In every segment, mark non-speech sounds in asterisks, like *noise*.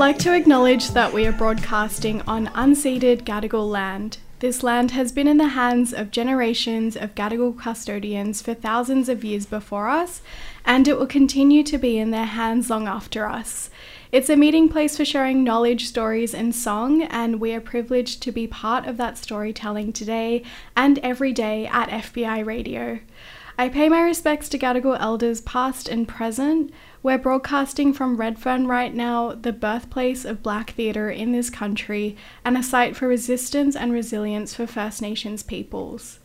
like to acknowledge that we are broadcasting on unceded Gadigal land. This land has been in the hands of generations of Gadigal custodians for thousands of years before us, and it will continue to be in their hands long after us. It's a meeting place for sharing knowledge, stories, and song, and we are privileged to be part of that storytelling today and every day at FBI Radio. I pay my respects to Gadigal elders past and present. We're broadcasting from Redfern right now, the birthplace of black theatre in this country and a site for resistance and resilience for First Nations peoples.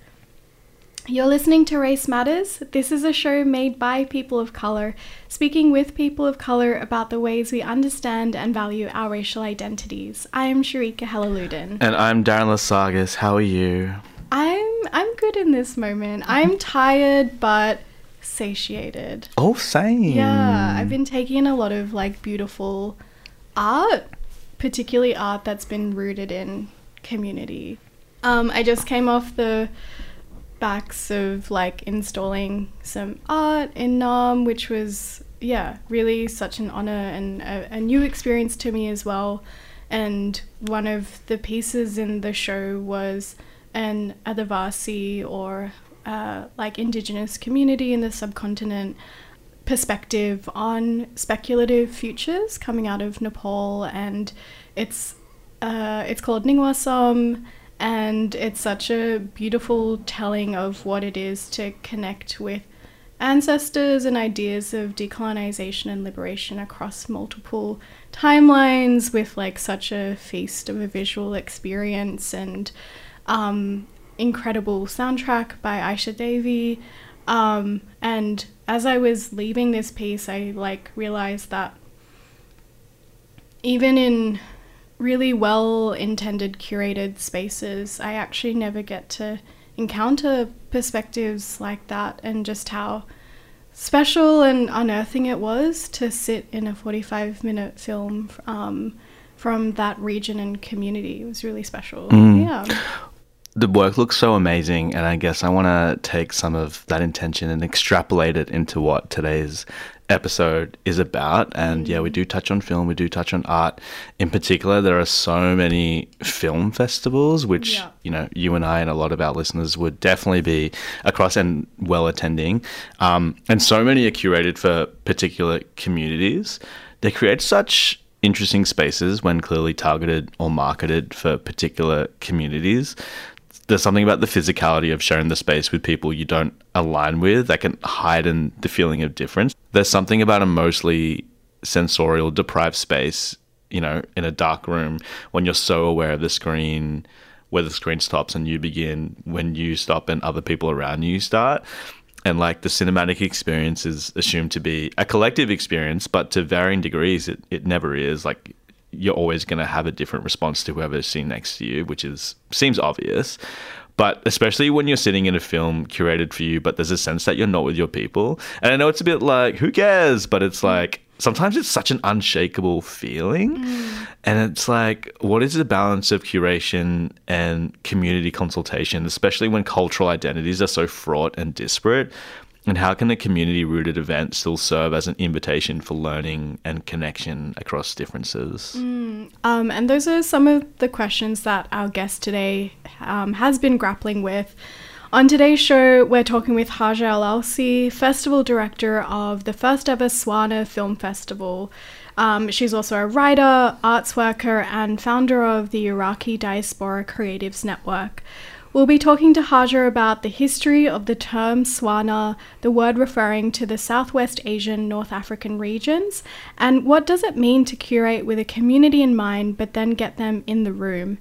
You're listening to Race Matters. This is a show made by people of colour, speaking with people of colour about the ways we understand and value our racial identities. I am Sharika Helaludin. And I'm Darren Lasagas. How are you? I'm I'm good in this moment. I'm tired but satiated. Oh, same. Yeah, I've been taking in a lot of like beautiful art, particularly art that's been rooted in community. Um, I just came off the backs of like installing some art in Nam, which was yeah really such an honor and a, a new experience to me as well. And one of the pieces in the show was an Adivasi or uh, like indigenous community in the subcontinent perspective on speculative futures coming out of Nepal, and it's uh, it's called Ningwasam, and it's such a beautiful telling of what it is to connect with ancestors and ideas of decolonization and liberation across multiple timelines with like such a feast of a visual experience and um, incredible soundtrack by Aisha Devi. Um, and as I was leaving this piece, I like realized that even in really well intended curated spaces, I actually never get to encounter perspectives like that and just how special and unearthing it was to sit in a 45 minute film um, from that region and community. It was really special. Yeah. The work looks so amazing, and I guess I want to take some of that intention and extrapolate it into what today's episode is about. And yeah, we do touch on film, we do touch on art. In particular, there are so many film festivals, which, Yeah. you know, you and I and a lot of our listeners would definitely be across and well attending. Um, and so many are curated for particular communities. They create such interesting spaces when clearly targeted or marketed for particular communities there's something about the physicality of sharing the space with people you don't align with that can heighten the feeling of difference. There's something about a mostly sensorial deprived space, you know, in a dark room when you're so aware of the screen, where the screen stops and you begin, when you stop and other people around you start. And like the cinematic experience is assumed to be a collective experience, but to varying degrees, it, it never is. Like you're always going to have a different response to whoever's sitting next to you, which is seems obvious. But especially when you're sitting in a film curated for you, but there's a sense that you're not with your people. And I know it's a bit like, who cares? But it's mm. like, sometimes it's such an unshakable feeling. Mm. And it's like, what is the balance of curation and community consultation, especially when cultural identities are so fraught and disparate? And how can a community rooted event still serve as an invitation for learning and connection across differences? Um, and those are some of the questions that our guest today um, has been grappling with. On today's show, we're talking with Hajer Al Awsi, festival director of the first ever Swana Film Festival. Um, she's also a writer, arts worker, and founder of the Iraqi Diaspora Creatives Network. We'll be talking to Hajer about the history of the term Swana, the word referring to the Southwest Asian North African regions, and what does it mean to curate with a community in mind but then get them in the room.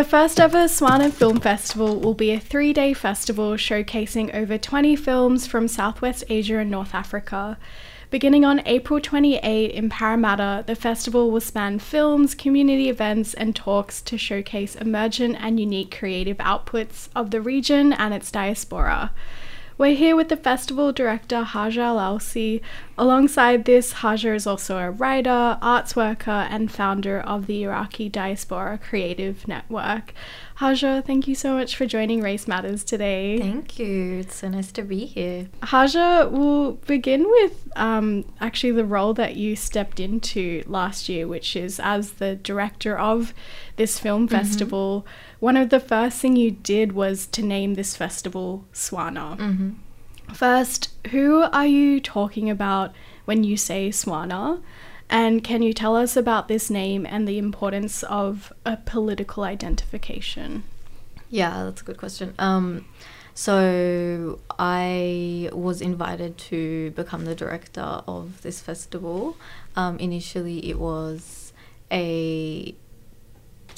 The first ever Swana Film Festival will be a three day festival showcasing over 20 films from Southwest Asia and North Africa. Beginning on April 28 in Parramatta, the festival will span films, community events, and talks to showcase emergent and unique creative outputs of the region and its diaspora. We're here with the festival director Hajer Al-Awsi. Alongside this, Hajer is also a writer, arts worker, and founder of the Iraqi Diaspora Creative Network. Hajer, thank you so much for joining Race Matters today. Thank you. It's so nice to be here. Hajer, we'll begin with um, actually the role that you stepped into last year, which is as the director of this film festival. One of the first thing you did was to name this festival Swana. First, who are you talking about when you say Swana? And can you tell us about this name and the importance of a political identification? Yeah, that's a good question. Um, so I was invited to become the director of this festival. Um, initially, it was a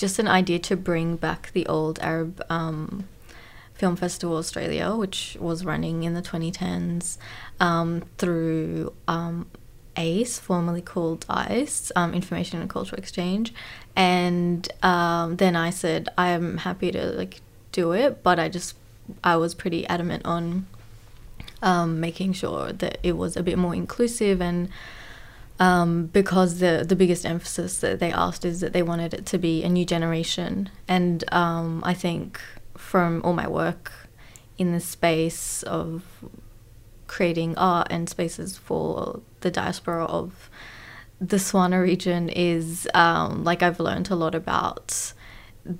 just an idea to bring back the old Arab um, Film Festival Australia, which was running in the 2010s um, through um, ACE, formerly called ICE, um, Information and Cultural Exchange. And um, then I said, I am happy to like do it, but I just, I was pretty adamant on um, making sure that it was a bit more inclusive and um, because the the biggest emphasis that they asked is that they wanted it to be a new generation, and um, I think from all my work in the space of creating art and spaces for the diaspora of the Swana region is um, like I've learned a lot about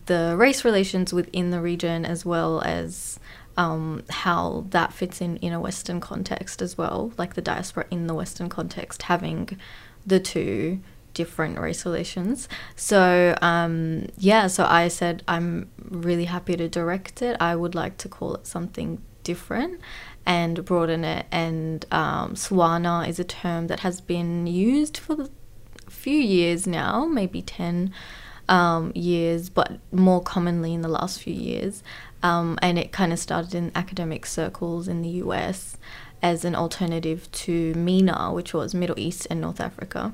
the race relations within the region as well as um, how that fits in in a Western context as well, like the diaspora in the Western context having the two different race relations. So um, yeah, so I said I'm really happy to direct it. I would like to call it something different and broaden it. And um, Swana is a term that has been used for a few years now, maybe ten um, years, but more commonly in the last few years. Um, and it kind of started in academic circles in the US as an alternative to MENA, which was Middle East and North Africa,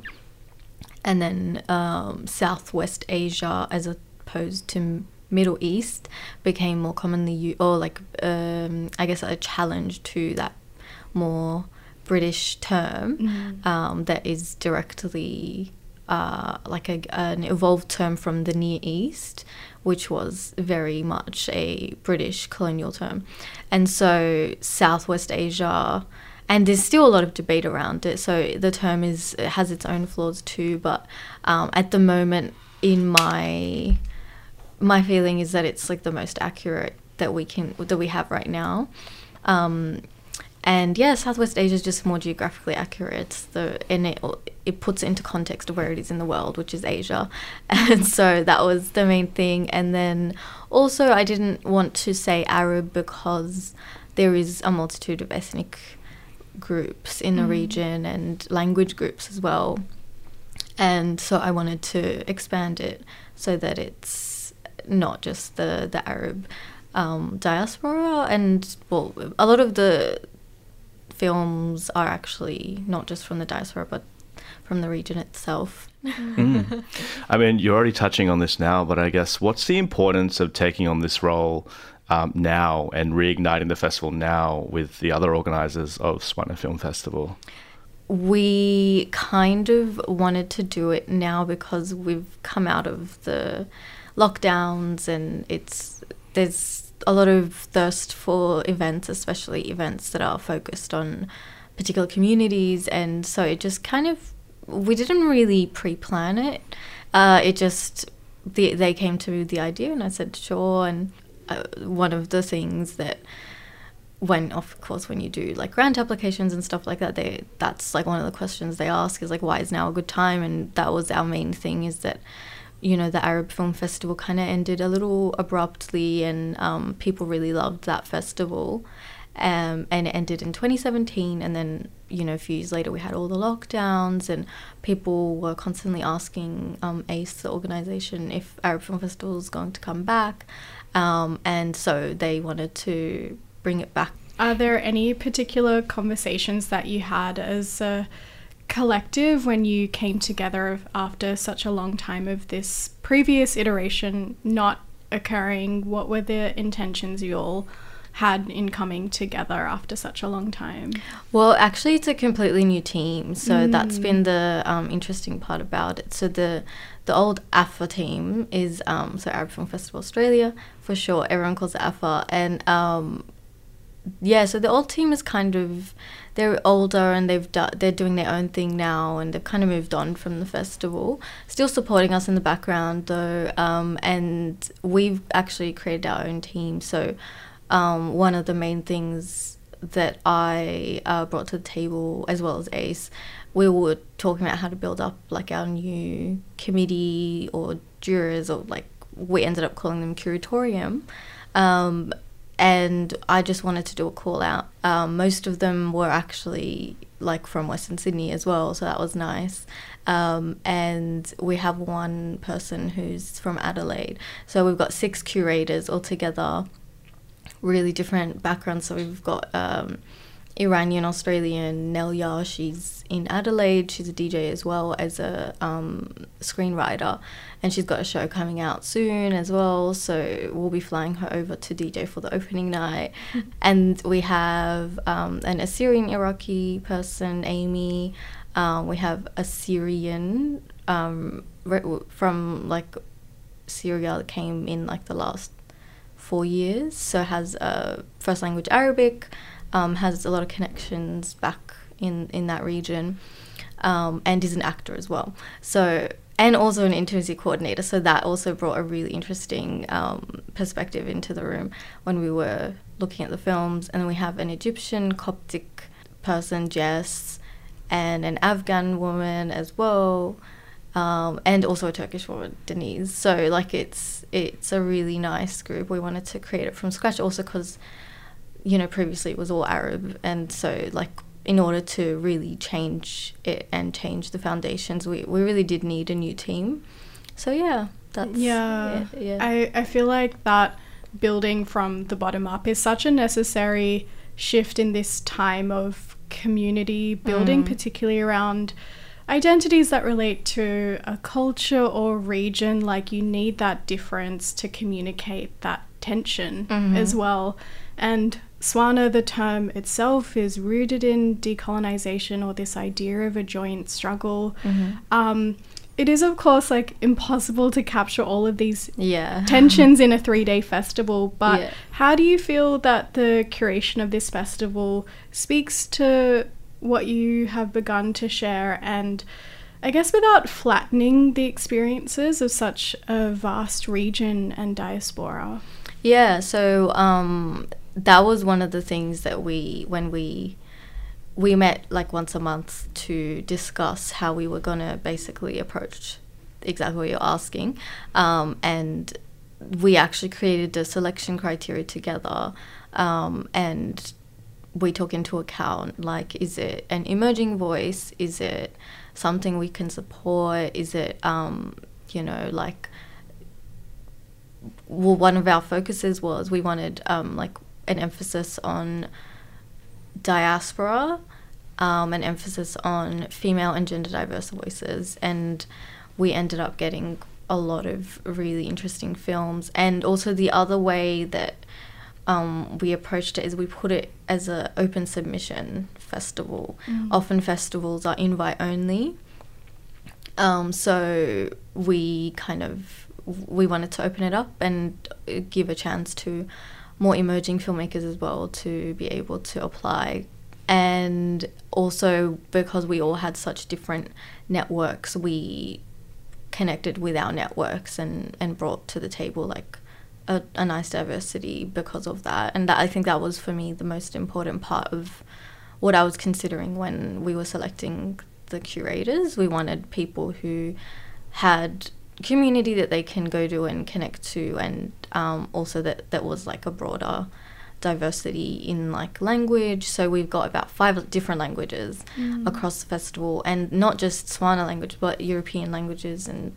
and then um, Southwest Asia as opposed to Middle East became more commonly u- or like um, I guess a challenge to that more British term um, that is directly uh, like a, an evolved term from the Near East, which was very much a British colonial term. And so Southwest Asia, and there's still a lot of debate around it. So the term is it has its own flaws too, but um, at the moment, in my my feeling is that it's like the most accurate that we can that we have right now. Um, and yeah, Southwest Asia is just more geographically accurate. The and it it puts it into context of where it is in the world, which is Asia, *laughs* and so that was the main thing. And then also, I didn't want to say Arab because there is a multitude of ethnic groups in the region and language groups as well. And so I wanted to expand it so that it's not just the the Arab um, diaspora, and well, a lot of the films are actually not just from the diaspora, but from the region itself. *laughs* I mean, you're already touching on this now, but I guess what's the importance of taking on this role um, now and reigniting the festival now with the other organisers of Swana Film Festival? we kind of wanted to do it now because we've come out of the lockdowns and it's there's a lot of thirst for events especially events that are focused on particular communities and so it just kind of we didn't really pre-plan it. Uh, it just the, they came to the idea and i said sure and uh, one of the things that when of course when you do like grant applications and stuff like that they that's like one of the questions they ask is like why is now a good time? And that was our main thing is that you know the arab film festival kind of ended a little abruptly and um, people really loved that festival um, and it ended in 2017. And then you know a few years later we had all the lockdowns, and people were constantly asking um, ACE, the organization, if Arab Film Festival is going to come back, um, and so they wanted to bring it back. Are there any particular conversations that you had as a collective when you came together after such a long time of this previous iteration not occurring? What were the intentions you all had in coming together after such a long time? Well, actually, it's a completely new team, so that's been the um, interesting part about it. So the the old AFA team is um, so Arab Film Festival Australia for sure. Everyone calls it AFA, and um, yeah, so the old team is kind of they're older and they've do- they're doing their own thing now, and they've kind of moved on from the festival. Still supporting us in the background though, um, and we've actually created our own team. So um, one of the main things that I uh, brought to the table, as well as Ace, we were talking about how to build up like our new committee or jurors, or like we ended up calling them curatorium. Um, and I just wanted to do a call out. Um, most of them were actually like from Western Sydney as well, so that was nice. Um, and we have one person who's from Adelaide, so we've got six curators altogether, really different backgrounds. So we've got um, Iranian Australian Nelia, she's in Adelaide. She's a DJ as well as a um, screenwriter, and she's got a show coming out soon as well. So we'll be flying her over to DJ for the opening night. *laughs* and we have um, an Assyrian Iraqi person, Amy. Um, we have a Syrian um, re- from like Syria that came in like the last four years, so has a first language Arabic, um, has a lot of connections back in in that region, um, and is an actor as well. So and also an intimacy coordinator. So that also brought a really interesting um, perspective into the room when we were looking at the films. And then we have an Egyptian Coptic person, Jess, and an Afghan woman as well um, and also a Turkish woman, Denise. So like it's it's a really nice group. We wanted to create it from scratch, also because you know previously it was all Arab, and so like in order to really change it and change the foundations, we we really did need a new team. So yeah, that's Yeah. it, yeah. I, I feel like that building from the bottom up is such a necessary shift in this time of community building, mm. particularly around identities that relate to a culture or region. Like, you need that difference to communicate that tension as well. And Swana, the term itself, is rooted in decolonization or this idea of a joint struggle. Um, it is, of course, like impossible to capture all of these yeah. tensions in a three day festival, but Yeah. how do you feel that the curation of this festival speaks to what you have begun to share and I guess without flattening the experiences of such a vast region and diaspora? Yeah, so um, that was one of the things that we when we we met like once a month to discuss how we were gonna basically approach exactly what you're asking, um, and we actually created a selection criteria together, um, and we took into account like is it an emerging voice? Is it something we can support? Is it um, you know like well, one of our focuses was we wanted um, like an emphasis on diaspora, um, an emphasis on female and gender diverse voices, and we ended up getting a lot of really interesting films. And also the other way that um, we approached it is we put it as an open submission festival. Often festivals are invite only. Um, so we kind of we wanted to open it up and give a chance to more emerging filmmakers as well to be able to apply. And also because we all had such different networks, we connected with our networks and, and brought to the table like a, a nice diversity because of that. And that I think that was for me the most important part of what I was considering when we were selecting the curators. We wanted people who had community that they can go to and connect to, and um, also that that was like a broader diversity in like language. So we've got about five different languages across the festival, and not just Swana language, but European languages and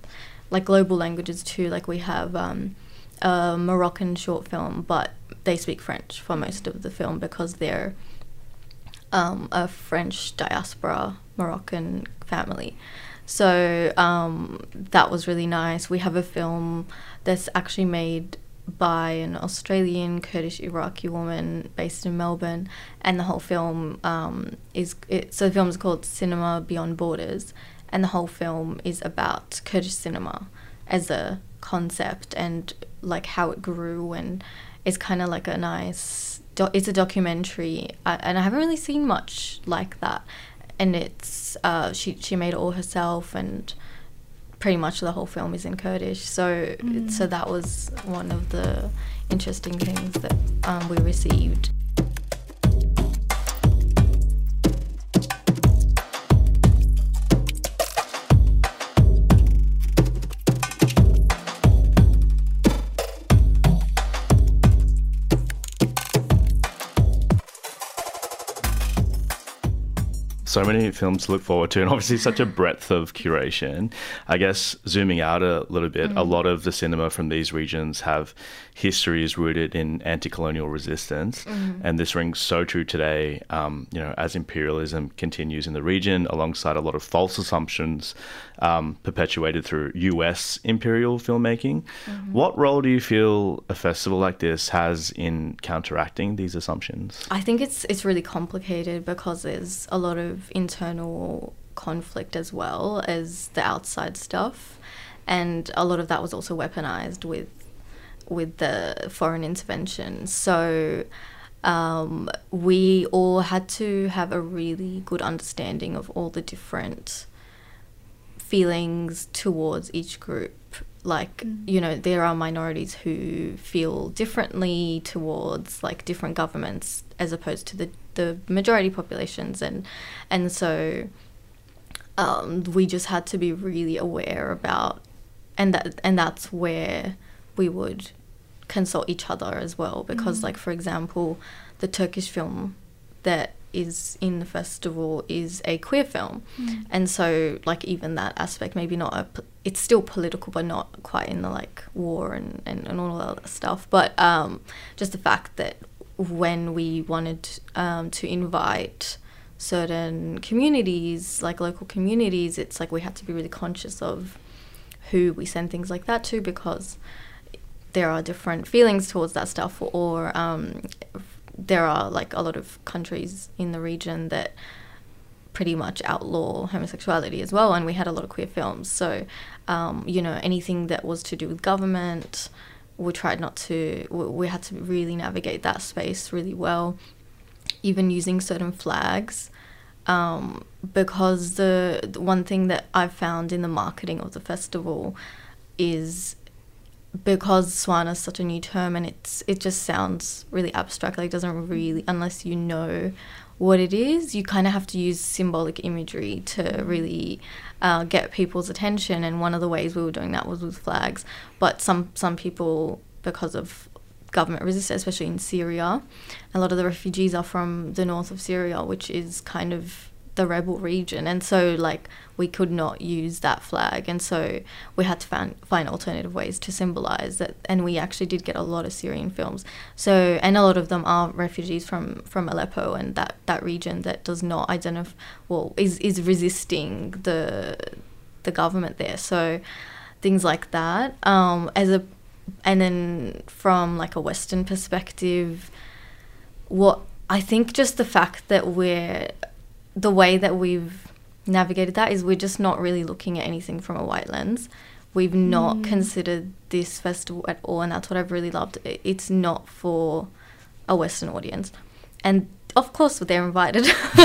like global languages too. Like we have um, a Moroccan short film, but they speak French for most of the film because they're um, a French diaspora Moroccan family. So um, that was really nice. We have a film that's actually made by an Australian Kurdish Iraqi woman based in Melbourne, and the whole film um, is it, so the film is called Cinema Beyond Borders, and the whole film is about Kurdish cinema as a concept and like how it grew and it's kind of like a nice do- it's a documentary uh, and I haven't really seen much like that and it's uh, she she made it all herself and pretty much the whole film is in Kurdish. So so that was one of the interesting things that um, we received so many films to look forward to, and obviously such a breadth of curation. I guess zooming out a little bit, a lot of the cinema from these regions have histories rooted in anti-colonial resistance, and this rings so true today. Um, you know, as imperialism continues in the region, alongside a lot of false assumptions um, perpetuated through U.S. imperial filmmaking. What role do you feel a festival like this has in counteracting these assumptions? I think it's it's really complicated because there's a lot of internal conflict as well as the outside stuff, and a lot of that was also weaponized with with the foreign intervention. So um, we all had to have a really good understanding of all the different feelings towards each group. Like, you know, there are minorities who feel differently towards like different governments as opposed to the, the majority populations. And and so um, we just had to be really aware about and that and that's where we would consult each other as well. Because like for example the turkish film that is in the festival is a queer film. And so like even that aspect maybe not a, it's still political but not quite in the like war and, and, and all that stuff. But um, just the fact that when we wanted um, to invite certain communities like local communities it's like we had to be really conscious of who we send things like that to because there are different feelings towards that stuff or um, there are like a lot of countries in the region that pretty much outlaw homosexuality as well and we had a lot of queer films. So um, you know anything that was to do with government we tried not to we, had to really navigate that space really well even using certain flags um, because the, the one thing that I've found in the marketing of the festival is because Swana is such a new term and it's it just sounds really abstract like doesn't really unless you know what it is you kind of have to use symbolic imagery to really uh, get people's attention. And one of the ways we were doing that was with flags. But some some people because of government resistance especially in Syria a lot of the refugees are from the north of Syria which is kind of the rebel region and so like we could not use that flag and so we had to find, find alternative ways to symbolize that and we actually did get a lot of syrian films. So and a lot of them are refugees from from aleppo and that that region that does not identify well is is resisting the the government there. So things like that um as a and then from like a western perspective what i think just the fact that we're the way that we've navigated that is we're just not really looking at anything from a white lens. We've not mm. considered this festival at all, and that's what I've really loved. It's not for a Western audience, and of course they're invited. *laughs*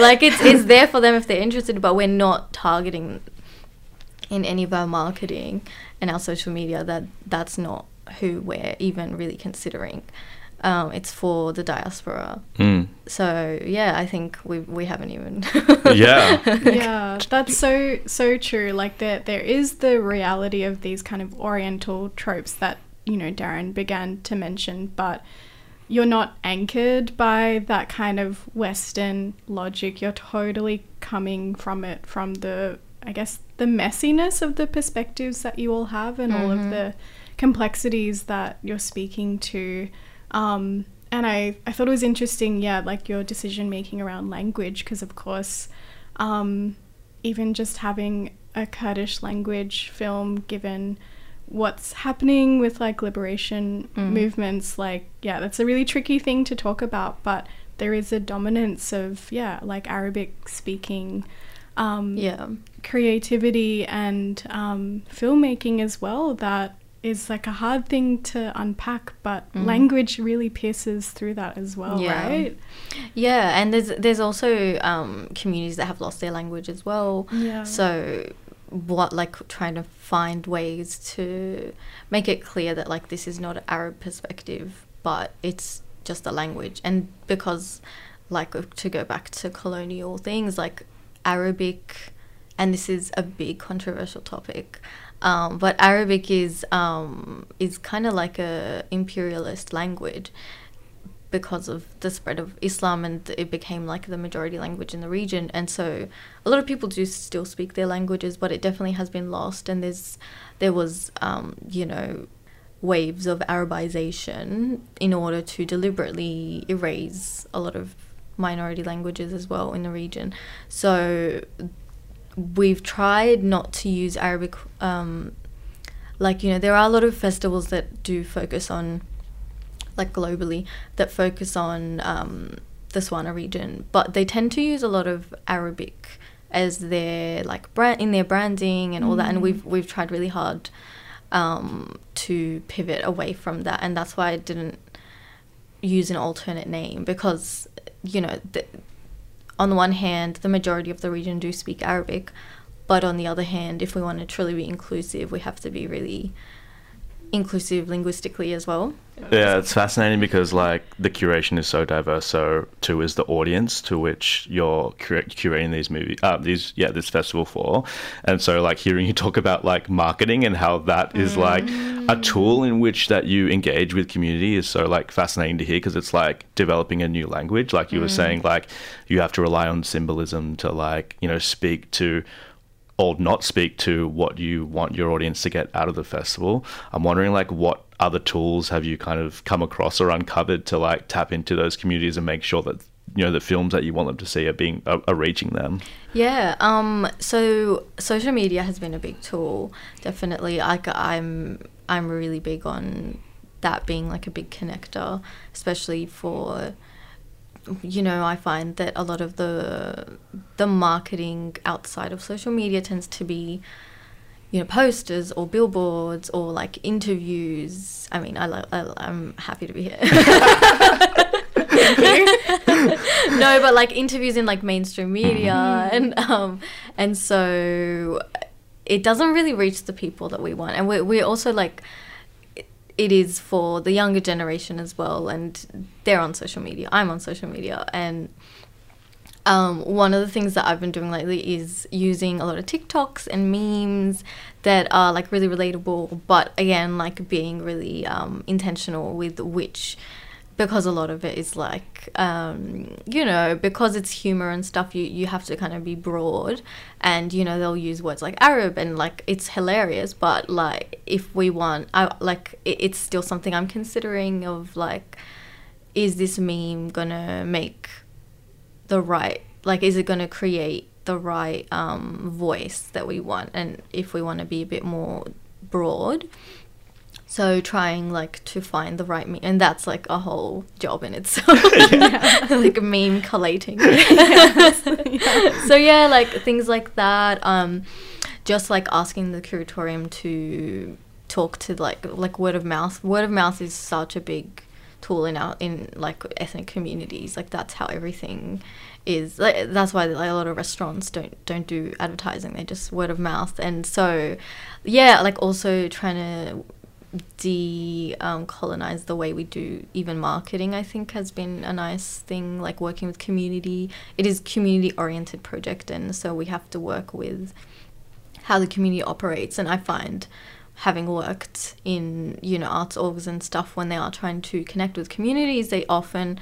like it's it's there for them if they're interested, but we're not targeting in any of our marketing and our social media that that's not who we're even really considering. Um, it's for the diaspora. Mm. So yeah, I think we we haven't even. *laughs* Yeah. *laughs* yeah, that's so so true. Like there there is the reality of these kind of oriental tropes that you know Darren began to mention, but you're not anchored by that kind of Western logic. You're totally coming from it from the, I guess, the messiness of the perspectives that you all have and all of the complexities that you're speaking to. Um, and I, I thought it was interesting, yeah, like your decision making around language, because of course, um, even just having a Kurdish language film, given what's happening with like liberation movements, like, yeah, that's a really tricky thing to talk about, but there is a dominance of, yeah, like Arabic speaking. Um, Yeah. creativity and um, filmmaking as well that is like a hard thing to unpack but language really pierces through that as well Yeah. right Yeah, and there's there's also um, communities that have lost their language as well. Yeah. So what like trying to find ways to make it clear that like this is not an Arab perspective, but it's just a language. And because like to go back to colonial things like Arabic and this is a big controversial topic. Um, but Arabic is um, is kind of like a imperialist language because of the spread of Islam and it became like the majority language in the region. And so a lot of people do still speak their languages, but it definitely has been lost. And there's there was um, you know waves of Arabization in order to deliberately erase a lot of minority languages as well in the region. So we've tried not to use Arabic. Um, like you know, there are a lot of festivals that do focus on, like globally, that focus on um, the Swana region, but they tend to use a lot of Arabic as their like brand in their branding and all that. And we've we've tried really hard um, to pivot away from that, and that's why I didn't use an alternate name because you know the, on the one hand the majority of the region do speak arabic but on the other hand if we want to truly be inclusive we have to be really inclusive linguistically as well Yeah, it's fascinating because like the curation is so diverse. So too is the audience to which you're cura- curating these movies, uh, these yeah, this festival for. And so like hearing you talk about like marketing and how that is like a tool in which that you engage with community is so like fascinating to hear because it's like developing a new language. Like you were saying, like you have to rely on symbolism to like you know speak to or not speak to what you want your audience to get out of the festival. I'm wondering like what other tools have you kind of come across or uncovered to like tap into those communities and make sure that you know the films that you want them to see are being are, are reaching them. Yeah. Um. So social media has been a big tool. Definitely. Like I'm. I'm really big on that being like a big connector, especially for. You know, I find that a lot of the the marketing outside of social media tends to be, you know, posters or billboards or like interviews. I mean, I, lo- I I'm happy to be here. *laughs* no, but like interviews in like mainstream media and um and so it doesn't really reach the people that we want. And we we also like it- is for the younger generation as well and they're on social media. I'm on social media and um, one of the things that I've been doing lately is using a lot of TikToks and memes that are like really relatable, but again, like being really um, intentional with which, because a lot of it is like, um, you know, because it's humor and stuff, you, you have to kind of be broad. And, you know, they'll use words like Arab and like it's hilarious, but like if we want, I like it, it's still something I'm considering of like, is this meme gonna make the right like is it to create the right um, voice that we want and if we want to be a bit more broad so trying like to find the right meme and that's like a whole job in itself. *laughs* *laughs* *laughs* Like a meme collating. So yeah like things like that um just like asking the curatorium to talk to like like word of mouth. Word of mouth is such a big tool in our in like ethnic communities. Like that's how everything is. Like, that's why like, a lot of restaurants don't don't do advertising. They just word of mouth. And so yeah like also trying to de um, the way we do even marketing i think has been a nice thing like working with community. It is community oriented project and so we have to work with how the community operates. And i find having worked in you know arts orgs and stuff when they are trying to connect with communities they often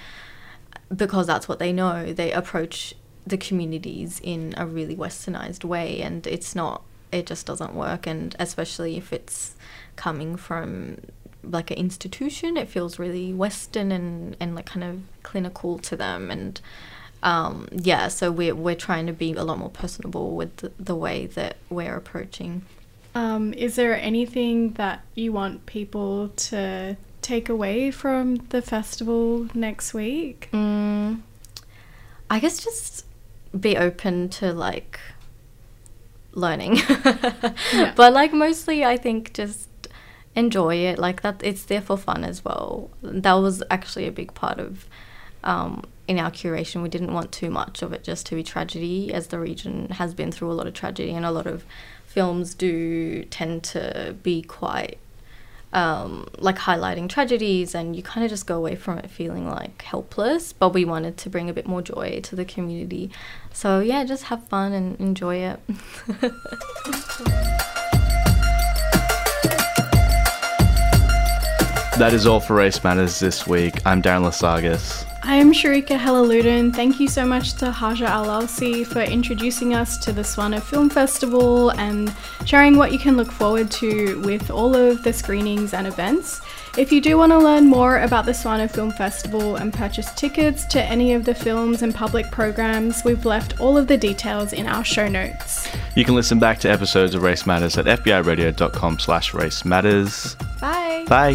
because that's what they know they approach the communities in a really westernized way and it's not it just doesn't work and especially if it's coming from like an institution it feels really western and and like kind of clinical to them and um, yeah so we're, we're trying to be a lot more personable with the, the way that we're approaching Um, is there anything that you want people to take away from the festival next week? Mm, I guess just be open to like learning. *laughs* Yeah. But like mostly I think just enjoy it. Like that it's there for fun as well. That was actually a big part of um in our curation we didn't want too much of it just to be tragedy as the region has been through a lot of tragedy and a lot of films do tend to be quite um, like highlighting tragedies and you kind of just go away from it feeling like helpless but we wanted to bring a bit more joy to the community so yeah just have fun and enjoy it *laughs* That is all for Race Matters this week. I'm Darren Lasagas. I am Sharika Helaludin. Thank you so much to Hajer Al-Awsi for introducing us to the Swana Film Festival and sharing what you can look forward to with all of the screenings and events. If you do want to learn more about the Swana Film Festival and purchase tickets to any of the films and public programs, we've left all of the details in our show notes. You can listen back to episodes of Race Matters at fbiradio.com slash race matters. Bye. Bye.